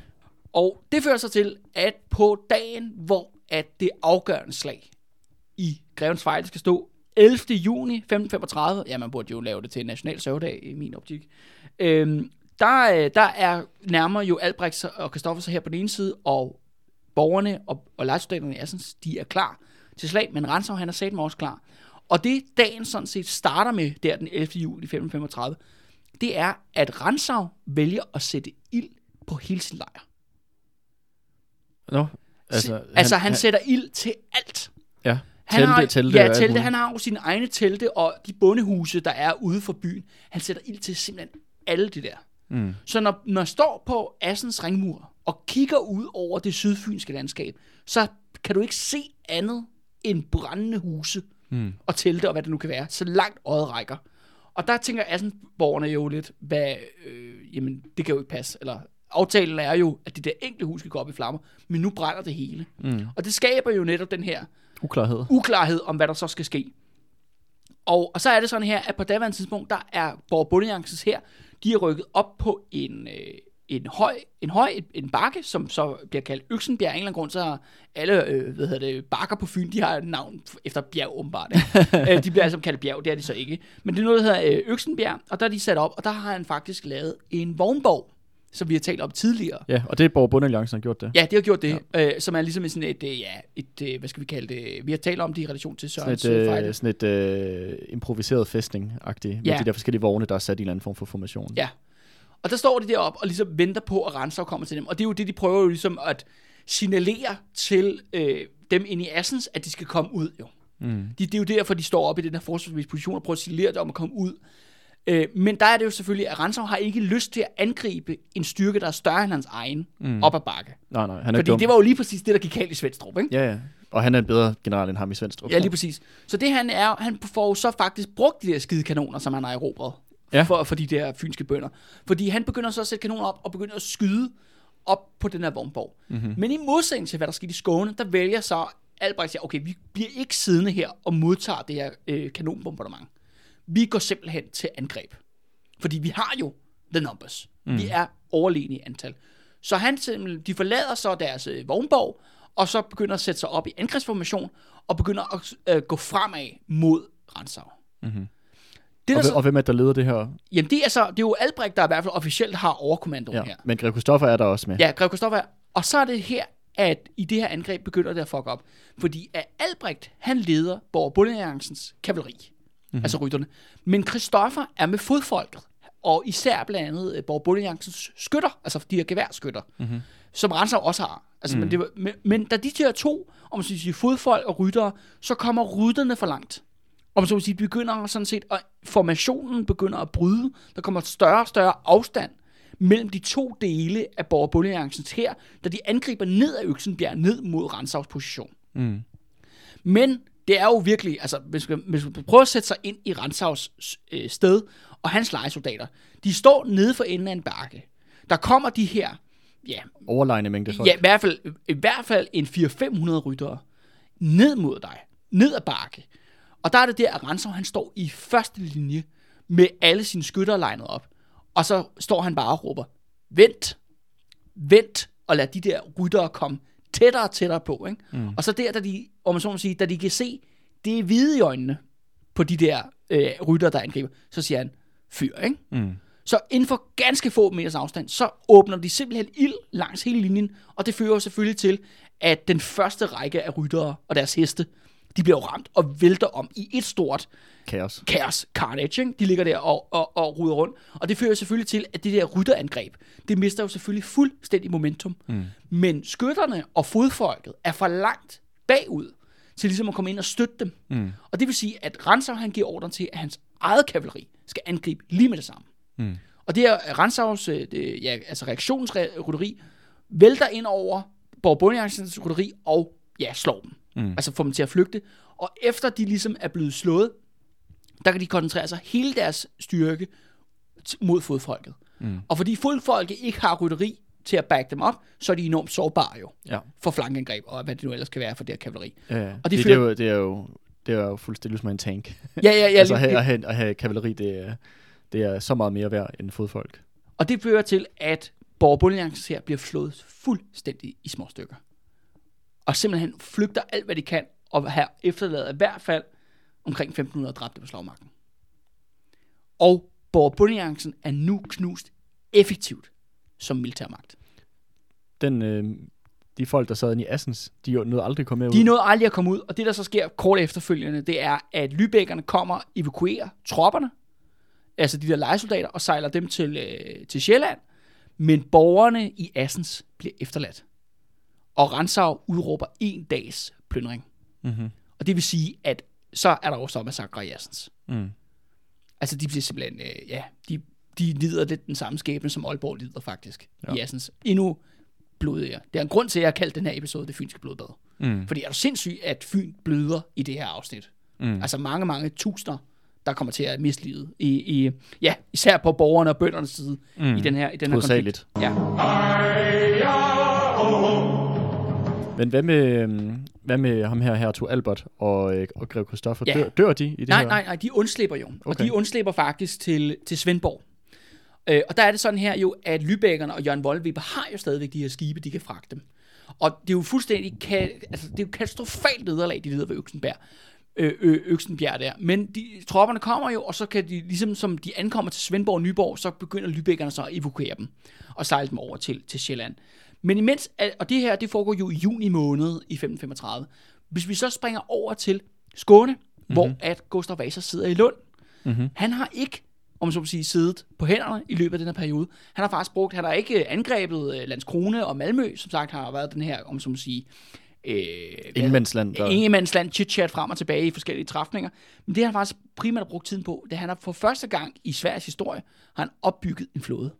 Og det fører sig til, at på dagen, hvor at det afgørende slag i Grevens Fejl skal stå 11. juni 1535, ja, man burde jo lave det til en national sørgedag i min optik, øhm, der, øh, der er nærmere jo Albrecht og Christoffers her på den ene side, og borgerne og, og lejesoldaterne i Assens, de er klar til slag, men Ransau, han er satme også klar. Og det dagen sådan set starter med, der den 11. juli 1535, det er, at Ransau vælger at sætte ild på hele sin lejr. Nå, Altså, altså, han, altså, han, sætter ild til alt. ja, Han telte, har, telte, ja, telte. Han har jo sine egne telte og de bondehuse, der er ude for byen. Han sætter ild til simpelthen alle det der. Mm. Så når når man står på Assens ringmur og kigger ud over det sydfynske landskab, så kan du ikke se andet end brændende huse Mm. og telte og hvad det nu kan være, så langt øjet rækker. Og der tænker Assensborgerne jo lidt, hvad, øh, jamen det kan jo ikke passe, eller aftalen er jo, at det der enkelte hus skal gå op i flammer, men nu brænder det hele. Mm. Og det skaber jo netop den her Uklarhed. uklarhed om, hvad der så skal ske. Og, og så er det sådan her, at på daværende tidspunkt, der er Borg Bundejances her, de er rykket op på en, øh, en høj, en høj en, en bakke, som så bliver kaldt Øksenbjerg. Af en eller anden grund, så har alle øh, hvad hedder det, bakker på Fyn, de har et navn efter bjerg, åbenbart. [LAUGHS] Øh, de bliver altså kaldt bjerg, det er de så ikke. Men det er noget, der hedder øh, Øksenbjerg, og der er de sat op, og der har han faktisk lavet en vognborg, som vi har talt om tidligere. Ja, og det er Borg Bundealliancen, der har gjort det. Ja, det har gjort det, ja. øh, som er ligesom sådan et, øh, ja, et, øh, hvad skal vi kalde det, vi har talt om det i relation til Sørens Sådan et, øh, sådan et øh, improviseret fæstning-agtigt, med Ja. de der forskellige vogne, der er sat i en eller anden form for formation. Ja. Og der står de deroppe og ligesom venter på, at Ransau kommer til dem. Og det er jo det, de prøver jo ligesom at signalere til øh, dem inde i Assens, at de skal komme ud jo. Mm. De, det er jo derfor, de står op i den her forsvarsmæssige position og prøver at signalere dem om at komme ud. Øh, men der er det jo selvfølgelig, at Ransau har ikke lyst til at angribe en styrke, der er større end hans egen, mm. op ad bakke. Nej, nej, han er Fordi dum. det var jo lige præcis det, der gik galt i Svendstrup, ikke? Ja, ja. Og han er en bedre general end ham i Svendstrup. Ja, lige præcis. Så det han er, han får så faktisk brugt de der skide kanoner, som han har erobret. Ja. For, for de der fynske bønder. Fordi han begynder så at sætte kanoner op, og begynder at skyde op på den her vognborg. Mhm. Mm-hmm. Men i modsætning til, hvad der skete i Skåne, der vælger så Albrecht siger, okay, vi bliver ikke siddende her og modtager det her øh, kanonbombardement. Vi går simpelthen til angreb. Fordi vi har jo the numbers. Mm. Vi er overlegne i antal. Så han simpelthen, de forlader så deres øh, vognborg, og så begynder at sætte sig op i angrebsformation, og begynder at øh, gå fremad mod Ransau. Mhm. Det, Og, hvem- og så, hvem er det, der leder det her? jamen det er, så, det er jo Albrecht, der i hvert fald officielt har overkommandoen Ja. her. Men Grev Christoffer er der også med. Ja, Grev Kristoffer. Og så er det her, at i det her angreb begynder det at fuck op. Fordi at Albrecht, han leder Borg Bundealliancens kavaleri. Mm-hmm. Altså rytterne. Men Christoffer er med fodfolket. Og især blandt andet øh, Borg Bundealliancens skytter. Altså de her geværskytter. Mm-hmm. Som Ransau også har. Altså, mm. men, det var, men, men da de her to, om man skal sige fodfolk og ryttere, så kommer rytterne for langt. Og man så sige, begynder sådan set, at formationen begynder at bryde. Der kommer større og større afstand mellem de to dele af Borg Bundealliancens her, da de angriber ned ad Øksenbjerg, ned mod Ransaus position. Mm. Men det er jo virkelig, altså hvis man, hvis man prøver at sætte sig ind i Ransaus øh, sted, og hans lejesoldater, de står nede for enden af en bakke. Der kommer de her, ja, Overlegne mængde folk. ja i, hvert fald, i hvert fald en 400-500 ryttere ned mod dig, ned ad bakke. Og der er det der, at Ransau, han står i første linje med alle sine skytter legnet op. Og så står han bare og råber, vent, vent, og lad de der ryttere komme tættere og tættere på. Ikke? Mm. Og så der, da de, om man så må sige, da de kan se, det er hvide i øjnene på de der øh, ryttere, der angriber, så siger han, fyr, ikke? Mm. Så inden for ganske få meters afstand, så åbner de simpelthen ild langs hele linjen, og det fører selvfølgelig til, at den første række af ryttere og deres heste, de bliver jo ramt og vælter om i et stort Kaos. kaos, carnage, ikke? De ligger der og, og, og ruder rundt. Og det fører selvfølgelig til, at det der rytterangreb, det mister jo selvfølgelig fuldstændig momentum. Mm. Men skytterne og fodfolket er for langt bagud til ligesom at komme ind og støtte dem. Mm. Og det vil sige, at Ransau han giver ordre til, at hans eget kavaleri skal angribe lige med det samme. Mm. Og det er Ransaus øh, ja, altså reaktionsrytteri vælter ind over Borg Bundejaksens rytteri og ja, slår dem Mm. Altså få dem til at flygte. Og efter de ligesom er blevet slået, der kan de koncentrere sig hele deres styrke mod fodfolket. Mm. Og fordi fodfolket ikke har rytteri til at back dem op, så er de enormt sårbare jo Ja. for flankangreb, og hvad det nu ellers kan være for det her kavaleri. Ja, ja. Og de det, fyrer- det, er jo, det, er jo, det er jo fuldstændig ligesom en tank. Ja, ja, ja. [LAUGHS] altså lige- at have, at have, at have kavaleri, det er, det er så meget mere værd end fodfolk. Og det fører til, at Borg her bliver flået fuldstændig i små stykker. Og simpelthen flygter alt, hvad de kan, og har efterladet i hvert fald omkring 1500 dræbte på slagmarken. Og Borg er nu knust effektivt som militærmagt. Den, øh, de folk, der sad inde i Assens, de nåede aldrig komme med De ud. nåede aldrig at komme ud, og det der så sker kort efterfølgende, det er, at Lübeckerne kommer, evakuerer tropperne, altså de der lejesoldater, og sejler dem til, øh, til Sjælland, men borgerne i Assens bliver efterladt. Og Ransau udråber en dags plyndring. Mm-hmm. Og det vil sige, at så er der også massakre i Assens. Mm. Altså de bliver simpelthen, øh, ja, de, de lider lidt den samme skæbne, som Aalborg lider faktisk ja. Ja. i Assens. Endnu blodigere. Det er en grund til, at jeg har kaldt den her episode Det Fynske Blodbad. Mm. Fordi er du sindssyg, at Fyn bløder i det her afsnit? Mm. Altså mange, mange tusinder, der kommer til at miste livet. I, i, ja, især på borgerne og bøndernes side mm. i den her, i den her konflikt. Hovedsageligt. Ja. Men hvad med, øhm, hvad med ham her, hertug Albert og, øh, og Grev Christoffer? Ja. Dør, dør de i det Nej, her? nej, nej, de undslipper jo. Okay. Og de undslipper faktisk til, til Svendborg. Øh, og der er det sådan her jo, at Lübeckerne og Jørgen Voldweber har jo stadigvæk de her skibe, de kan fragte dem. Og det er jo fuldstændig, ka- altså det er jo katastrofalt nederlag, de lider ved Øksenberg. Øh, ø- Øksenbjerg der. Men de, tropperne kommer jo, og så kan de, ligesom som de ankommer til Svendborg og Nyborg, så begynder Lübeckerne så at evakuere dem og sejle dem over til, til Sjælland. Men imens, og det her, det foregår jo i juni måned i 1535. Hvis vi så springer over til Skåne, mm-hmm. hvor at Gustav Vasa sidder i Lund, Mm-hmm. han har ikke, om så må sige, siddet på hænderne i løbet af den her periode. Han har faktisk brugt, han har ikke angrebet øh, Landskrone og Malmø, som sagt har været den her, om så må sige, øh, Ingemandsland. Der... Ingemandsland chit-chat frem og tilbage i forskellige træfninger. Men det har han faktisk primært brugt tiden på, det han har for første gang i Sveriges historie, har han opbygget en flåde.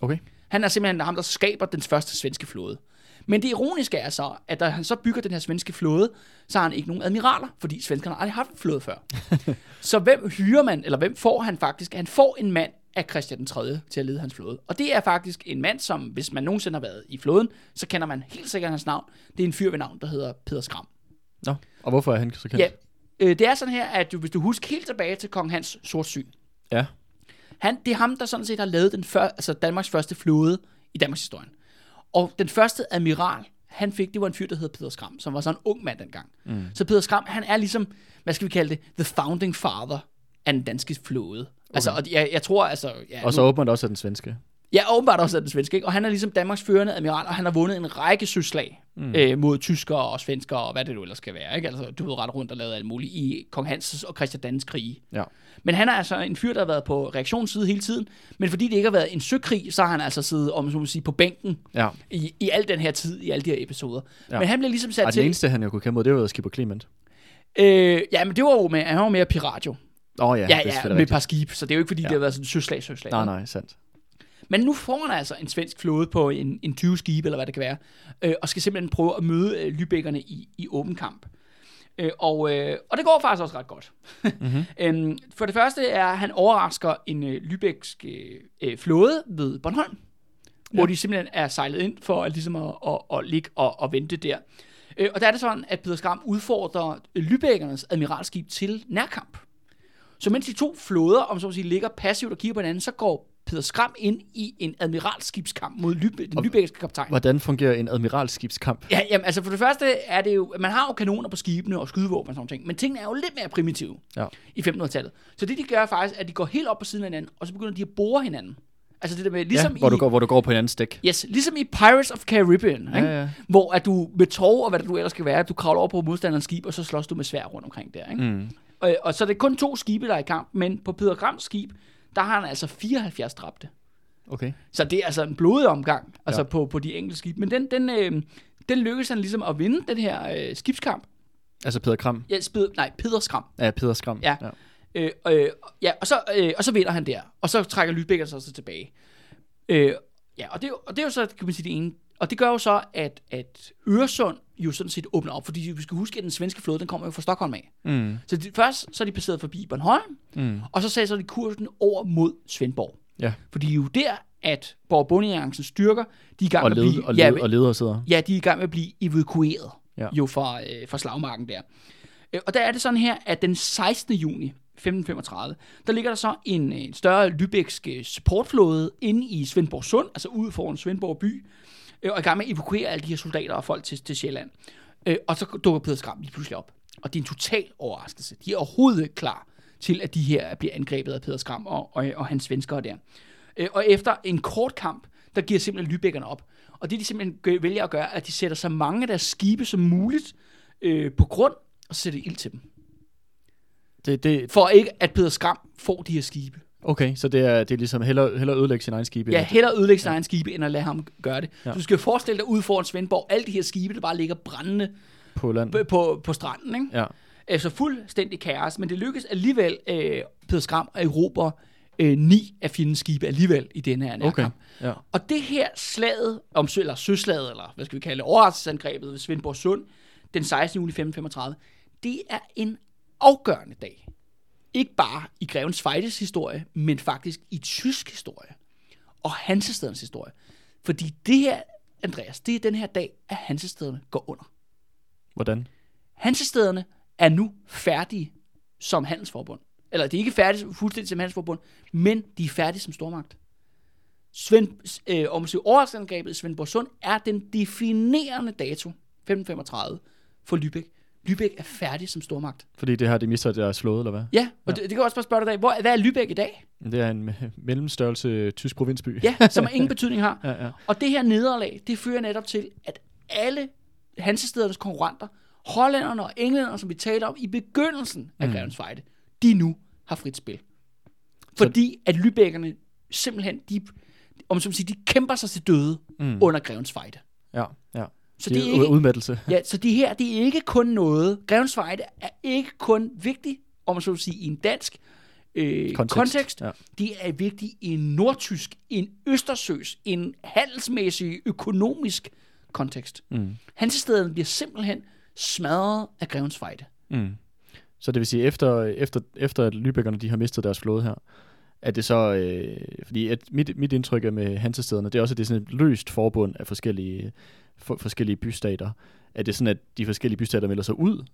Okay. Han er simpelthen ham, der skaber den første svenske flåde. Men det ironiske er så, at da han så bygger den her svenske flåde, så har han ikke nogen admiraler, fordi svenskerne har aldrig haft en flåde før. [LAUGHS] så hvem hyrer man, eller hvem får han faktisk? Han får en mand af Christian den 3. til at lede hans flåde. Og det er faktisk en mand, som hvis man nogensinde har været i flåden, så kender man helt sikkert hans navn. Det er en fyr ved navn, der hedder Peder Skram. Nå, og hvorfor er han så kendt? Ja, øh, det er sådan her, at du, hvis du husker helt tilbage til kong Hans Sortsyn, ja. Han, det er ham, der sådan set har lavet den før, altså Danmarks første flåde i Danmarks historie. Og den første admiral, han fik, det var en fyr, der hed Peter Skram, som var så en ung mand dengang. Mm. Så Peter Skram, han er ligesom, hvad skal vi kalde det, the founding father af den danske flåde. Okay. Altså, og jeg, jeg tror, altså... Ja, Og så åbner også af den svenske. Ja, åbenbart også af den svenske, ikke? Og han er ligesom Danmarks førende admiral, og han har vundet en række søslag mm. øh, mod tyskere og svenskere, og hvad det nu ellers skal være, ikke? Altså, du ved ret rundt og lavet alt muligt i Kong Hans og Christian Dannes krige. Ja. Men han er altså en fyr, der har været på reaktionsside hele tiden, men fordi det ikke har været en søkrig, så har han altså siddet, om så må sige, på bænken Ja. i, i al den her tid, i alle de her episoder. Ja. Men han blev ligesom sat Og til... den eneste, han jo kunne kæmpe mod, det var Skipper Clement. Øh, ja, men det var jo med, han var jo mere pirat jo. Åh oh, ja, Ja, det er ja, med et par skib, så det er jo ikke fordi. Ja. det har været sådan søslag, søslag. Nej, nej, sandt. Men nu får han altså en svensk flåde på en, en 20 skibe, eller hvad det kan være, øh, og skal simpelthen prøve at møde øh, Lübeckerne i, i åben kamp. Øh, og, øh, og det går faktisk også ret godt. mm-hmm. [LAUGHS] øhm, for det første er, at han overrasker en øh, Lübecksk øh, øh, flåde ved Bornholm, ja. hvor de simpelthen er sejlet ind for at, ligesom at, at, at ligge og, og vente der. Øh, og der er det sådan, at Peter Skram udfordrer øh, Lübeckernes admiralskib til nærkamp. Så mens de to flåder, om så at sige, ligger passivt og kigger på hinanden, så går Peter Skram ind i en admiralskibskamp mod Lübe- den lübeckske kaptajn. Hvordan fungerer en admiralskibskamp? Ja, jamen, altså for det første er det jo, man har jo kanoner på skibene og skydevåben og sådan ting, men tingene er jo lidt mere primitive Ja. i 1500-tallet. Så det de gør er faktisk, at de går helt op på siden af hinanden, og så begynder de at bore hinanden. Altså det der med, ligesom ja, hvor, i, du går, hvor du går på hinandens dæk. Yes, ligesom i Pirates of Caribbean, ikke? ja. hvor at du med tog og hvad det du ellers skal være, du kravler over på modstanderens skib, og så slås du med svær rundt omkring der. Ikke? Mm. Og, og så er det kun to skibe, der er i kamp, men på Peter Grams skib, der har han altså 74 dræbte. Okay. Så det er altså en blodig omgang, altså Ja. på, på de enkelte skibe. Men den, den, øh, den lykkedes han ligesom at vinde, den her øh, skibskamp. Altså Peter Kram. Ja, spid, nej, Peder Skram. Ja, Peter Skram. Ja. Øh, øh, ja, og så, øh, og så vinder han der, og så trækker Lübecker sig så tilbage. Øh, ja, og det, og det er jo så, kan man sige, det ene. Og det gør jo så, at, at Øresund jo sådan set åbner op, fordi vi skal huske, at den svenske flåde, den kommer jo fra Stockholm af. Mm. Så de, først så er de passeret forbi Bornholm, Mm. og så så de kursen over mod Svendborg. Ja. Fordi jo der, at Borg Bonniancens styrker, de er i gang Og, med at blive... og, ja, led, og ledere sidder. Ja, de er i gang med at blive evakueret Ja. jo fra, øh, fra slagmarken der. Øh, og der er det sådan her, at den 16. juni 1535, der ligger der så en, en større lybæksk øh, supportflåde inde i Svendborg Sund, altså ude foran Svendborg by, øh, og er i gang med at evakuere alle de her soldater og folk til, til Sjælland. Øh, og så dukker Peder Skram lige pludselig op. Og det er en total overraskelse. De er overhovedet ikke klar til, at de her bliver angrebet af Peder Skram og, og, og hans svenskere der. Øh, og efter en kort kamp, der giver simpelthen Lübeckerne op. Og det de simpelthen vælger at gøre, er, at de sætter så mange af deres skibe som muligt øh, på grund, og sætter ild til dem. Det, det, For ikke, at Peder Skram får de her skibe. Okay, så det er, det er ligesom hellere, hellere ødelægge sin egen skib. Ja, hellere ødelægge sin egen skibe, end at lade ham gøre det. Ja. Ja. Du skal forestille dig ude foran Svendborg, alle de her skibe, der bare ligger brændende på land. på, på, på stranden. Ikke? Ja. Øh, Så fuldstændig kaos, men det lykkes alligevel øh, Peder Skram at erobre øh, ni af fjendens skibe alligevel i den her nærkamp. Okay. Ja. Og det her slaget, om eller søslaget, eller hvad skal vi kalde det, overraskelsesangrebet ved Svendborg Sund, den 16. juli 1535, det er en afgørende dag. Ikke bare i Grevens Fejdes historie, men faktisk i tysk historie. Og Hansestedens historie. Fordi det her, Andreas, det er den her dag, at Hansestederne går under. Hvordan? Hansestederne er nu færdige som handelsforbund. Eller de er ikke færdige fuldstændig som handelsforbund, men de er færdige som stormagt. Svend, øh, om overraskelsesangrebet i Svendborg Sund er den definerende dato, 1535, for Lübeck. Lübeck er færdig som stormagt. Fordi det her, det mister deres flåde, eller hvad? Ja, og ja. Det, det kan jeg også bare spørge dig dag. Hvor, hvad er Lübeck i dag? Det er en me- mellemstørrelse tysk provinsby. Ja, som [LAUGHS] ingen betydning har. ja, ja. Og det her nederlag, det fører netop til, at alle Hansestedernes konkurrenter, hollænderne og englænderne, som vi talte om i begyndelsen af Mm. Grevens Fejde, de nu har frit spil. Fordi at Lübeckerne simpelthen, de, om som siger, de kæmper sig til døde Mm. under Grevens Fejde. Ja, ja. Så det, er ikke, udmattelse. ja, så det her, det er ikke kun noget, Grevens Fejde er ikke kun vigtig, om man så vil sige, i en dansk øh, kontekst. kontekst. Ja. Det er vigtigt i en nordtysk, en østersøs, en handelsmæssig, økonomisk kontekst. Mm. Hansesteden bliver simpelthen smadret af Grevens Fejde. Mm. Så det vil sige, efter, efter, efter at Lübeckerne de har mistet deres flåde her, er det så, øh, fordi at mit, mit indtryk er med Hansestederne, det er også, at det er sådan et løst forbund af forskellige, for, forskellige bystater. Er det sådan, at de forskellige bystater melder sig ud?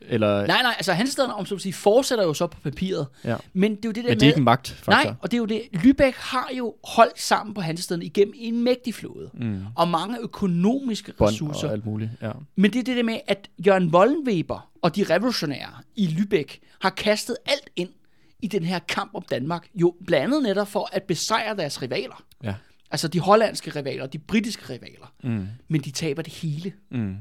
Eller, Nej, nej, altså Hansesteden, om så sige, fortsætter jo så på papiret. Ja. Men det er jo det der men det med... er ikke en magtfaktor? Nej, og det er jo det. Lübeck har jo holdt sammen på Hansesteden igennem en mægtig flåde. Mm. Og mange økonomiske Bånd ressourcer. og alt muligt, ja. Men det er det der med, at Jørgen Wollenweber og de revolutionære i Lübeck har kastet alt ind i den her kamp om Danmark. Jo blandt andet netop for at besejre deres rivaler. Ja. Altså de hollandske rivaler, de britiske rivaler. Mm. Men de taber det hele. Mm.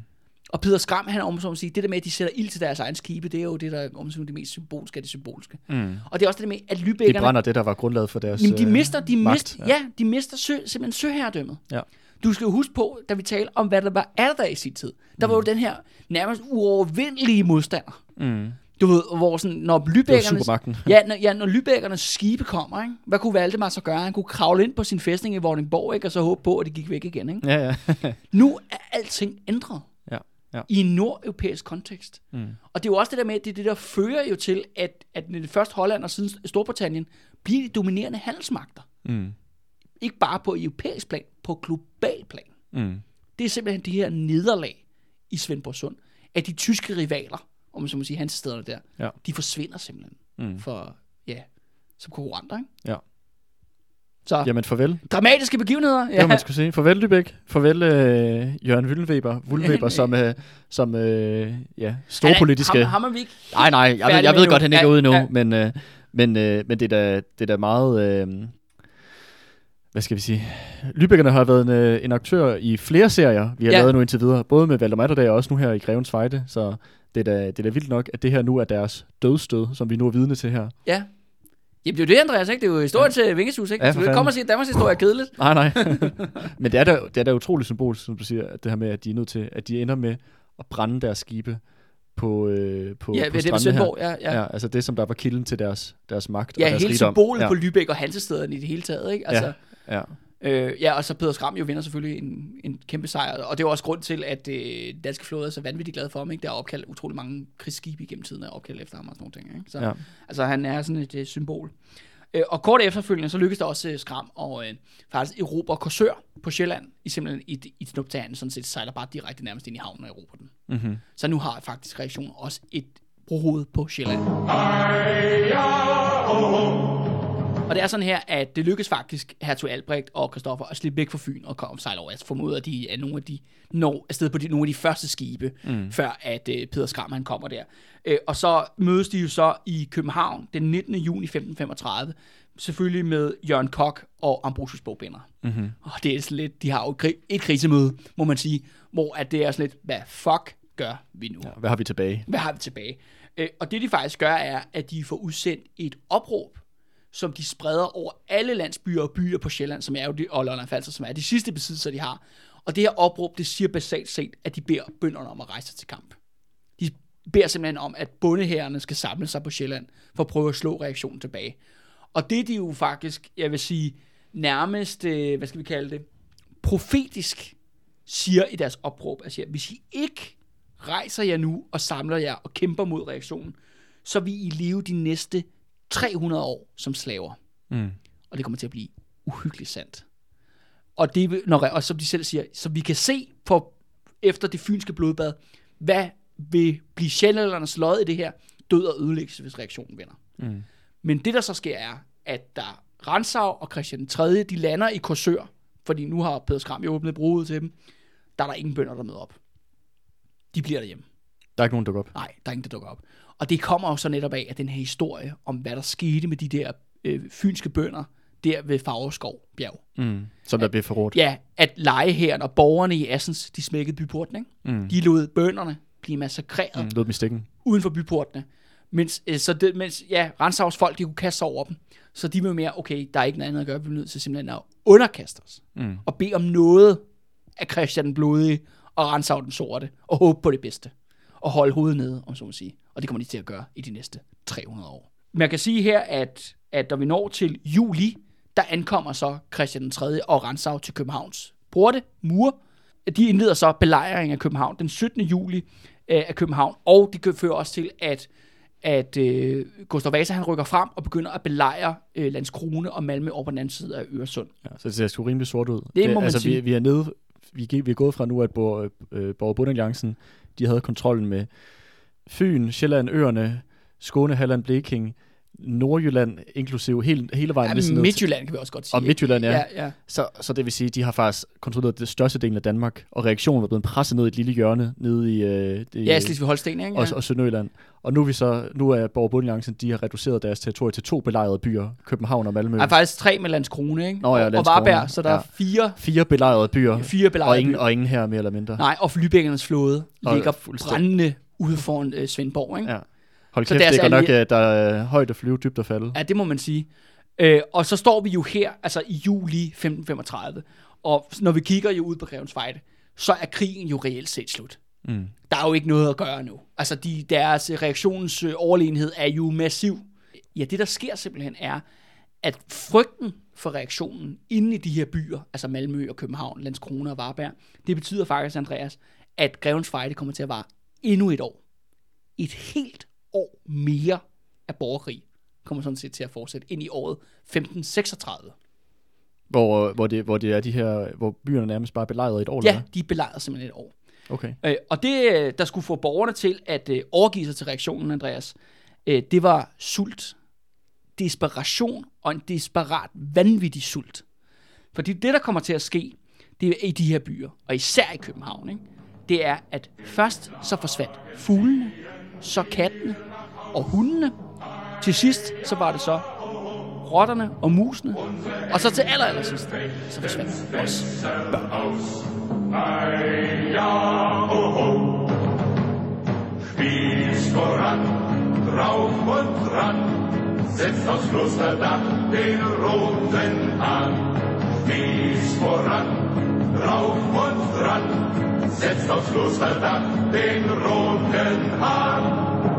Og Peter Skram, han om som at sige, det der med, at de sætter ild til deres egen skibe, det er jo det, der er om som det mest symbolske af det symbolske. Mm. Og det er også det med, at De Lübeckerne... brænder det, der var grundlaget for deres Jamen, de øh, mister, de magt, mister, ja. de mister sø, simpelthen søherredømmet. Ja. Du skal jo huske på, da vi taler om, hvad der var er der i sin tid. Der var jo den her nærmest uovervindelige modstander. Mm. Du ved, hvor sådan, når supermagten. ja, når, ja, når Lübeckernes skibe kommer, ikke? hvad kunne Valdemar så gøre? Han kunne kravle ind på sin fæstning i Vordingborg, ikke? og så håbe på, at det gik væk igen. Ikke? Ja, ja. [LAUGHS] Nu er alting ændret ja. ja. i en nordeuropæisk kontekst. Mm. Og det er jo også det der med, at det det, der fører jo til, at, at det først Holland og siden Storbritannien bliver de dominerende handelsmagter. Mm. Ikke bare på europæisk plan, på global plan. Mm. Det er simpelthen det her nederlag i Svendborg Sund, at de tyske rivaler, om man så må sige, hans steder der, Ja. de forsvinder simpelthen Mm. for, ja, som konkurrenter, ikke? Ja. Så Jamen farvel. dramatiske begivenheder. Ja. Det man skulle sige. Farvel Lübeck. Farvel øh, Jørgen Wüllenweber, Wüllenweber [LAUGHS] som, øh, som øh, ja, storpolitiske... Ham, ham er vi ikke Nej, nej, jeg, jeg med ved godt, han ikke Ja, er ude endnu, ja. men, øh, men, øh, men det, er da, det er da meget... Øh, hvad skal vi sige? Lübeckerne har været en, øh, en aktør i flere serier, vi har Ja. ja. lavet nu indtil videre. Både med Valdemar Atterdag og også nu her i Grevens Fejde. Så det er, da, det er da vildt nok, at det her nu er deres dødstød, som vi nu er vidne til her. Ja. Jamen det er jo det, Andreas, ikke? Det er jo historien ja. til Vingesus, ikke? Ja, Ja, du kan fanden. komme og sige, at Danmarks historie er kedeligt. [LAUGHS] Nej, nej. men det er, da, det er da utroligt symbolisk, som du siger, at det her med, at de er nødt til, at de ender med at brænde deres skibe på, øh, på, ja, på det med strandene her. Ja. Ja, Ja, altså det, som der var kilden til deres, deres magt og ja deres hele rigdom. symbolet ja. på Lübeck og Hansestederne i det hele taget, ikke? Altså, Ja. Øh, ja, og så Peder Skram jo vinder selvfølgelig en, en kæmpe sejr, og det er også grund til, at øh, danske flåde er så vanvittigt glad for ham. Ikke? Der er opkaldt utrolig mange krigsskibe igennem tiden, er opkaldt efter ham og sådan nogle ting. Ikke? Så, Ja. Altså, han er sådan et øh, symbol. Øh, og kort efterfølgende, så lykkedes det også øh, Skram og øh, faktisk erobre Korsør på Sjælland, i simpelthen i, i Snuptagen, sådan set sejler bare direkte nærmest ind i havnen og erobrer den. Mm-hmm. Så nu har faktisk reaktionen også et brohoved på Sjælland. Og det er sådan her, at det lykkes faktisk Hertug Albrecht og Christoffer at slippe væk fra Fyn og komme sejle over. Jeg formoder, at de er nogle af de når afsted på de, nogle af de første skibe, mm. før at øh, Peder Skram han kommer der. Øh, og så mødes de jo så i København den 19. juni 1535, selvfølgelig med Jørgen Kok og Ambrosius Bogbinder. Mm-hmm. Og det er sådan lidt, de har jo et krisemøde, må man sige, hvor at det er sådan lidt, hvad fuck gør vi nu? Ja, hvad har vi tilbage? Hvad har vi tilbage? Øh, og det de faktisk gør, er, at de får udsendt et opråb, som de spreder over alle landsbyer og byer på Sjælland, som er jo de, og Lolland Falster, som er de sidste besiddelser, de har. Og det her opråb, det siger basalt set, at de beder bønderne om at rejse sig til kamp. De beder simpelthen om, at bondehærerne skal samle sig på Sjælland, for at prøve at slå reaktionen tilbage. Og det de jo faktisk, jeg vil sige, nærmest, øh, hvad skal vi kalde det, profetisk siger i deres opråb, altså hvis I ikke rejser jer nu og samler jer og kæmper mod reaktionen, så vil I leve de næste 300 år som slaver. Mm. Og det kommer til at blive uhyggeligt sandt. Og, det, når, og som de selv siger, så vi kan se på, efter det fynske blodbad, hvad vil blive sjælændernes lod i det her, død og ødelæggelse, hvis reaktionen vinder. Mm. Men det, der så sker, er, at der Ransau og Christian 3. de lander i Korsør, fordi nu har Peder Skram jo åbnet bruget til dem. Der er der ingen bønder, der møder op. De bliver derhjemme. Der er ikke nogen, der dukker op. Nej, der er ingen, der dukker op. Og det kommer jo så netop af, at den her historie om, hvad der skete med de der øh, fynske bønder, der ved Fagerskov bjerg. Mm. Som der bliver forrådt. Ja, at legehæren og borgerne i Assens, de smækkede byporten, ikke? Mm. De lod bønderne blive massakreret Mm. Lød dem stikken. uden for byportene. Mens, øh, så det, mens ja, Ransavs folk, de kunne kaste sig over dem. Så de var mere, okay, der er ikke noget andet at gøre, vi er nødt til simpelthen at underkaste os. Mm. Og bede om noget af Christian den Blodige og Ransav den Sorte, og håbe på det bedste. Og holde hovedet nede, om så må sige. Og det kommer de til at gøre i de næste 300 år. Man kan sige her, at, at når vi når til juli, der ankommer så Christian den 3. og Ransav til Københavns porte, mure. De indleder så belejring af København den 17. juli øh, af København, og det kan føre også til, at at øh, Gustav Vasa han rykker frem og begynder at belejre øh, Landskrone og Malmø over på den anden side af Øresund. Ja, så det ser sgu rimelig sort ud. Det må man altså, sige. Vi, vi er nede, vi, vi er gået fra nu, at Borg, øh, Borg Bund Alliancen, de havde kontrollen med Fyn, Sjælland, Øerne, Skåne, Halland, Bleking, Nordjylland, inklusive hele, hele vejen Ja, næsten ned Midtjylland kan vi også godt sige. Og? Midtjylland, ja. ja, ja. Så, så det vil sige, at de har faktisk kontrolleret det største del af Danmark, og reaktionen var blevet presset ned i et lille hjørne nede i, øh, det, Ja, Slesvig Holsten, ikke? og, og Sønderjylland. Og nu er vi så, nu er Borg de har reduceret deres territorie til to belejrede byer, København og Malmø. Er faktisk tre med Landskrone, ikke? Nå ja, og, og Landskrone, Varberg, så der ja. er fire, Fire belejrede byer, fire belejrede og ingen, byer. og ingen her mere eller mindre. Nej, og Flybækkernes flåde Og ligger brændende ude foran øh, Svendborg, ikke? Ja. Hold Så kæft, det er godt nok, at der er højt at flyve, dybt at falde. Ja, det må man sige. Øh, og så står vi jo her, altså i juli 1535, og når vi kigger jo ud på Grevens Fejde, så er krigen jo reelt set slut. Mm. Der er jo ikke noget at gøre nu. Altså, de, deres øh, reaktionens øh, overlegenhed er jo massiv. Ja, det der sker simpelthen er, at frygten for reaktionen inde i de her byer, altså Malmø og København, Landskrone og Varberg, det betyder faktisk, Andreas, at Grevens Fejde kommer til at vare endnu et år. Et helt år mere af borgerkrig kommer sådan set til at fortsætte ind i året 1536. Hvor, hvor, det, hvor det er de her, hvor byerne nærmest bare er belejret et år, Ja, eller de er belejret simpelthen et år. Okay. Øh, og det, øh, der skulle få borgerne til at øh, overgive sig til reaktionen, Andreas, øh, det var sult, desperation og en desperat, vanvittig sult. Fordi det, der kommer til at ske, det er i de her byer, og især i København, ikke? det er, at først så forsvandt fuglene, så kattene og hundene. Til sidst, så var det så rotterne og musene. Og så til aller, aller sidst, så forsvandt også Spieß voran, drauf und dran, setzt aufs Klosterdach den roten an. Spieß voran, drauf und dran, setzt aufs Klosterdach den roten Hahn.